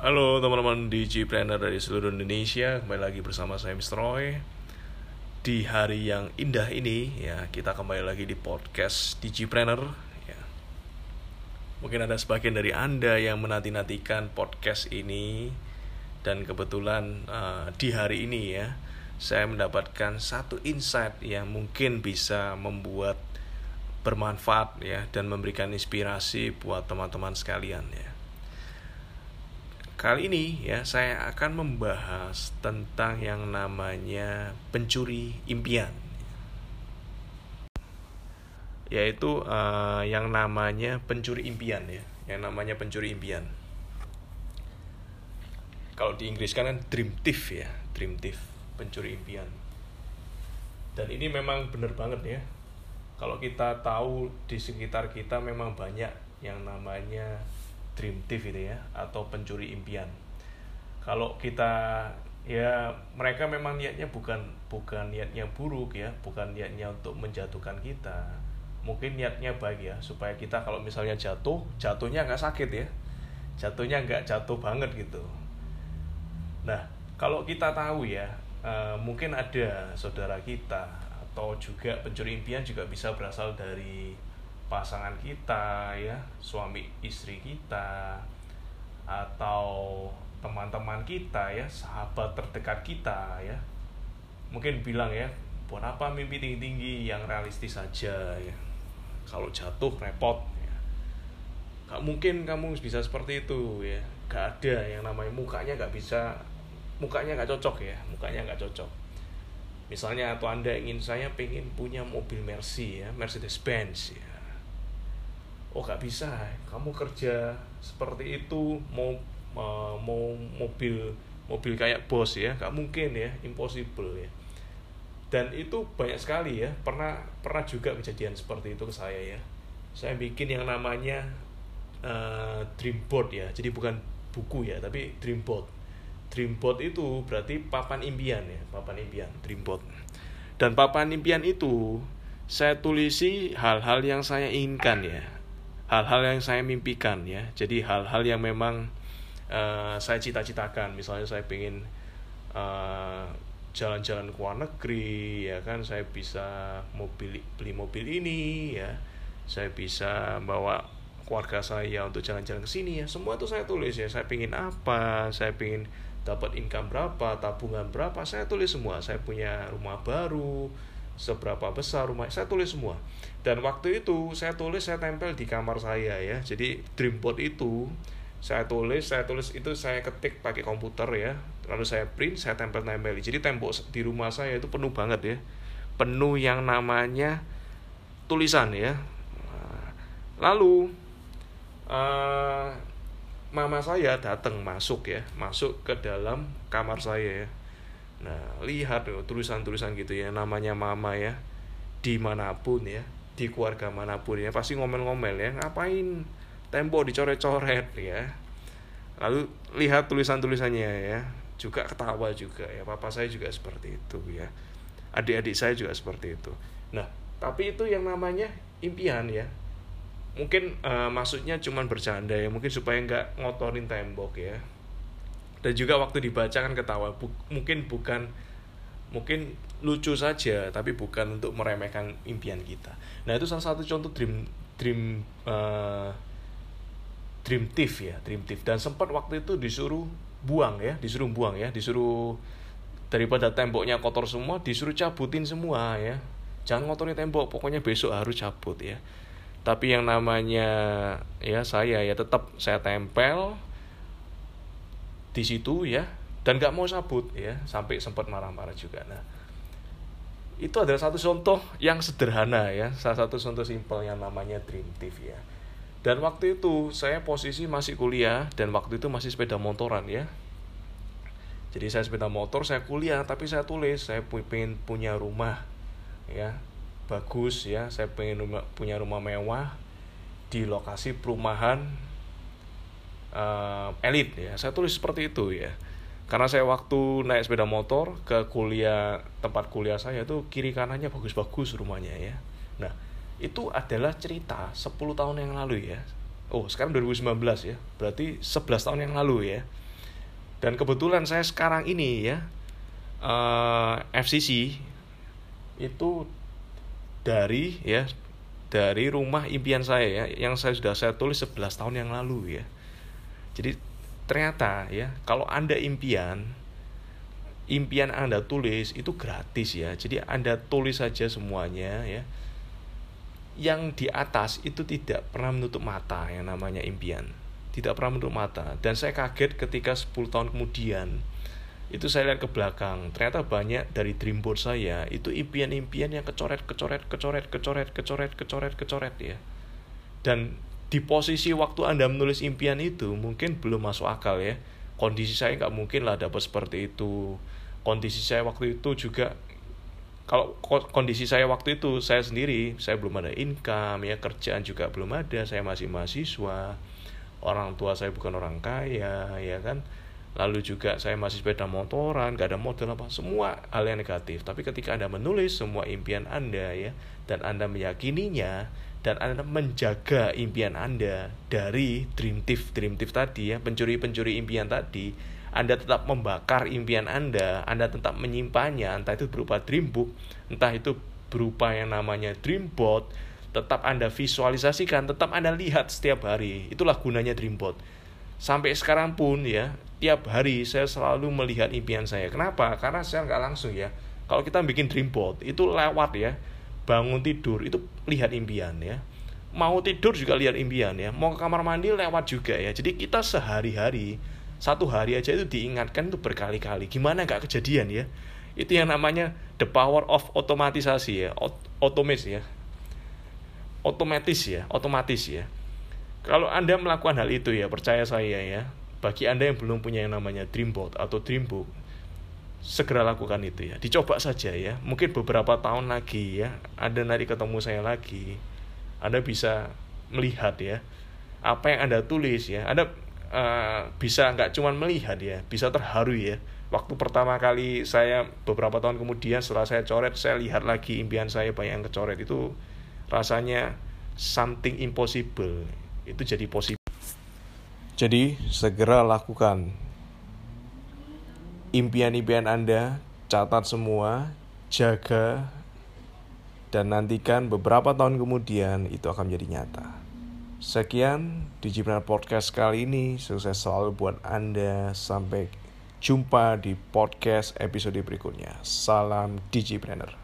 Halo teman-teman Digipreneur dari seluruh Indonesia Kembali lagi bersama saya Mr. Roy Di hari yang indah ini ya Kita kembali lagi di podcast Digipreneur ya. Mungkin ada sebagian dari Anda yang menanti-nantikan podcast ini Dan kebetulan uh, di hari ini ya Saya mendapatkan satu insight yang mungkin bisa membuat bermanfaat ya dan memberikan inspirasi buat teman-teman sekalian ya. Kali ini ya saya akan membahas tentang yang namanya pencuri impian. Yaitu uh, yang namanya pencuri impian ya, yang namanya pencuri impian. Kalau di Inggris kan dream thief ya, dream thief, pencuri impian. Dan ini memang benar banget ya, kalau kita tahu di sekitar kita memang banyak yang namanya dream thief itu ya atau pencuri impian. Kalau kita ya mereka memang niatnya bukan bukan niatnya buruk ya bukan niatnya untuk menjatuhkan kita. Mungkin niatnya baik ya supaya kita kalau misalnya jatuh jatuhnya nggak sakit ya. Jatuhnya nggak jatuh banget gitu. Nah kalau kita tahu ya uh, mungkin ada saudara kita atau juga pencuri impian juga bisa berasal dari pasangan kita ya suami istri kita atau teman-teman kita ya sahabat terdekat kita ya. Mungkin bilang ya buat apa mimpi tinggi-tinggi? Yang realistis saja ya. Kalau jatuh repot ya. Gak mungkin kamu bisa seperti itu ya. Gak ada yang namanya mukanya gak bisa mukanya gak cocok ya. Mukanya gak cocok. Misalnya atau anda ingin saya pengen punya mobil Mercy ya Mercedes Benz ya oh gak bisa. Kamu kerja seperti itu mau mau mobil mobil kayak bos ya gak mungkin ya impossible ya. Dan itu banyak sekali ya. Pernah pernah juga kejadian seperti itu ke saya ya. Saya bikin yang namanya uh, dream board ya. Jadi bukan buku ya tapi dream board Dreamboat itu berarti papan impian ya, papan impian, Dreamboat. Dan papan impian itu saya tulisi hal-hal yang saya inginkan ya, hal-hal yang saya mimpikan ya. Jadi hal-hal yang memang uh, saya cita-citakan. Misalnya saya ingin uh, jalan-jalan ke luar negeri, ya kan, saya bisa mobil beli mobil ini ya, saya bisa bawa keluarga saya untuk jalan-jalan ke sini ya. Semua itu saya tulis ya. Saya ingin apa, saya ingin dapat income berapa, tabungan berapa, saya tulis semua. Saya punya rumah baru, seberapa besar rumah, saya tulis semua. Dan waktu itu saya tulis, saya tempel di kamar saya ya. Jadi dream board itu saya tulis, saya tulis itu saya ketik pakai komputer ya. Lalu saya print, saya tempel-tempel. Jadi tembok di rumah saya itu penuh banget ya. Penuh yang namanya tulisan ya. Lalu uh, mama saya datang masuk ya masuk ke dalam kamar saya ya nah lihat tuh tulisan-tulisan gitu ya namanya mama ya di mana pun ya di keluarga mana pun ya pasti ngomel-ngomel ya ngapain tembok dicoret-coret ya. Lalu lihat tulisan-tulisannya ya juga ketawa juga ya papa saya juga seperti itu ya adik-adik saya juga seperti itu. Nah tapi itu yang namanya impian ya. Mungkin uh, maksudnya cuman bercanda ya mungkin supaya nggak ngotorin tembok ya dan juga waktu dibaca kan ketawa. Bu, mungkin bukan mungkin lucu saja tapi bukan untuk meremehkan impian kita. Nah itu salah satu contoh dream dream uh, dream thief ya dream thief. Dan sempat waktu itu disuruh buang ya disuruh buang ya disuruh daripada temboknya kotor semua disuruh cabutin semua ya. Jangan ngotorin tembok pokoknya besok harus cabut ya. Tapi yang namanya ya saya ya tetap saya tempel di situ ya. Dan nggak mau sabut ya. Sampai sempat marah-marah juga. Nah itu adalah satu contoh yang sederhana ya. Salah satu contoh simpel yang namanya dream thief ya. Dan waktu itu saya posisi masih kuliah dan waktu itu masih sepeda motoran ya. Jadi saya sepeda motor saya kuliah tapi saya tulis saya pengen punya rumah ya. Bagus ya. Saya pengen punya rumah mewah di lokasi perumahan uh, elit ya. Saya tulis seperti itu ya. Karena saya waktu naik sepeda motor ke kuliah tempat kuliah saya itu kiri kanannya bagus-bagus rumahnya ya. Nah itu adalah cerita 10 tahun yang lalu ya. Oh sekarang 2019 ya. Berarti 11 tahun yang lalu ya. Dan kebetulan saya sekarang ini ya uh, eh, FCC itu dari ya dari rumah impian saya ya yang saya sudah saya tulis 11 tahun yang lalu ya jadi ternyata ya kalau anda impian impian anda tulis itu gratis ya. Jadi anda tulis saja semuanya ya. Yang di atas itu tidak pernah menutup mata yang namanya impian. Tidak pernah menutup mata. Dan saya kaget ketika 10 tahun kemudian itu saya lihat ke belakang ternyata banyak dari dream board saya itu impian-impian yang kecoret kecoret kecoret kecoret kecoret kecoret kecoret ya. Dan di posisi waktu anda menulis impian itu mungkin belum masuk akal ya. Kondisi saya nggak mungkin lah dapat seperti itu. Kondisi saya waktu itu juga kalau kondisi saya waktu itu saya sendiri saya belum ada income ya kerjaan juga belum ada saya masih mahasiswa. Orang tua saya bukan orang kaya ya kan? Lalu juga saya masih sepeda motoran, gak ada modal apa, semua hal yang negatif. Tapi ketika Anda menulis semua impian Anda ya, dan Anda meyakininya, dan Anda menjaga impian Anda dari dream thief, dream thief tadi ya, pencuri-pencuri impian tadi, Anda tetap membakar impian Anda, Anda tetap menyimpannya, entah itu berupa dream book, entah itu berupa yang namanya dream board, tetap Anda visualisasikan, tetap Anda lihat setiap hari. Itulah gunanya dream board sampai sekarang pun ya tiap hari saya selalu melihat impian saya. Kenapa? Karena saya nggak langsung ya. Kalau kita bikin dream board itu lewat ya bangun tidur itu lihat impian ya. Mau tidur juga lihat impian ya. Mau ke kamar mandi lewat juga ya. Jadi kita sehari-hari satu hari aja itu diingatkan itu berkali-kali. Gimana nggak kejadian ya? Itu yang namanya the power of otomatisasi ya. Otomis ya. Otomatis ya. Otomatis ya. Kalau Anda melakukan hal itu ya, percaya saya ya, bagi Anda yang belum punya yang namanya Dreamboat atau Dreambook, segera lakukan itu ya. Dicoba saja ya. Mungkin beberapa tahun lagi ya, Anda nanti ketemu saya lagi, Anda bisa melihat ya apa yang Anda tulis ya. Anda uh, bisa nggak cuma melihat ya, bisa terharu ya. Waktu pertama kali saya beberapa tahun kemudian setelah saya coret, saya lihat lagi impian saya banyak yang kecoret itu rasanya something impossible itu jadi positif. Jadi segera lakukan impian-impian Anda, catat semua, jaga, dan nantikan beberapa tahun kemudian itu akan menjadi nyata. Sekian di Jibran Podcast kali ini. Sukses selalu buat Anda. Sampai jumpa di podcast episode berikutnya. Salam Digipreneur.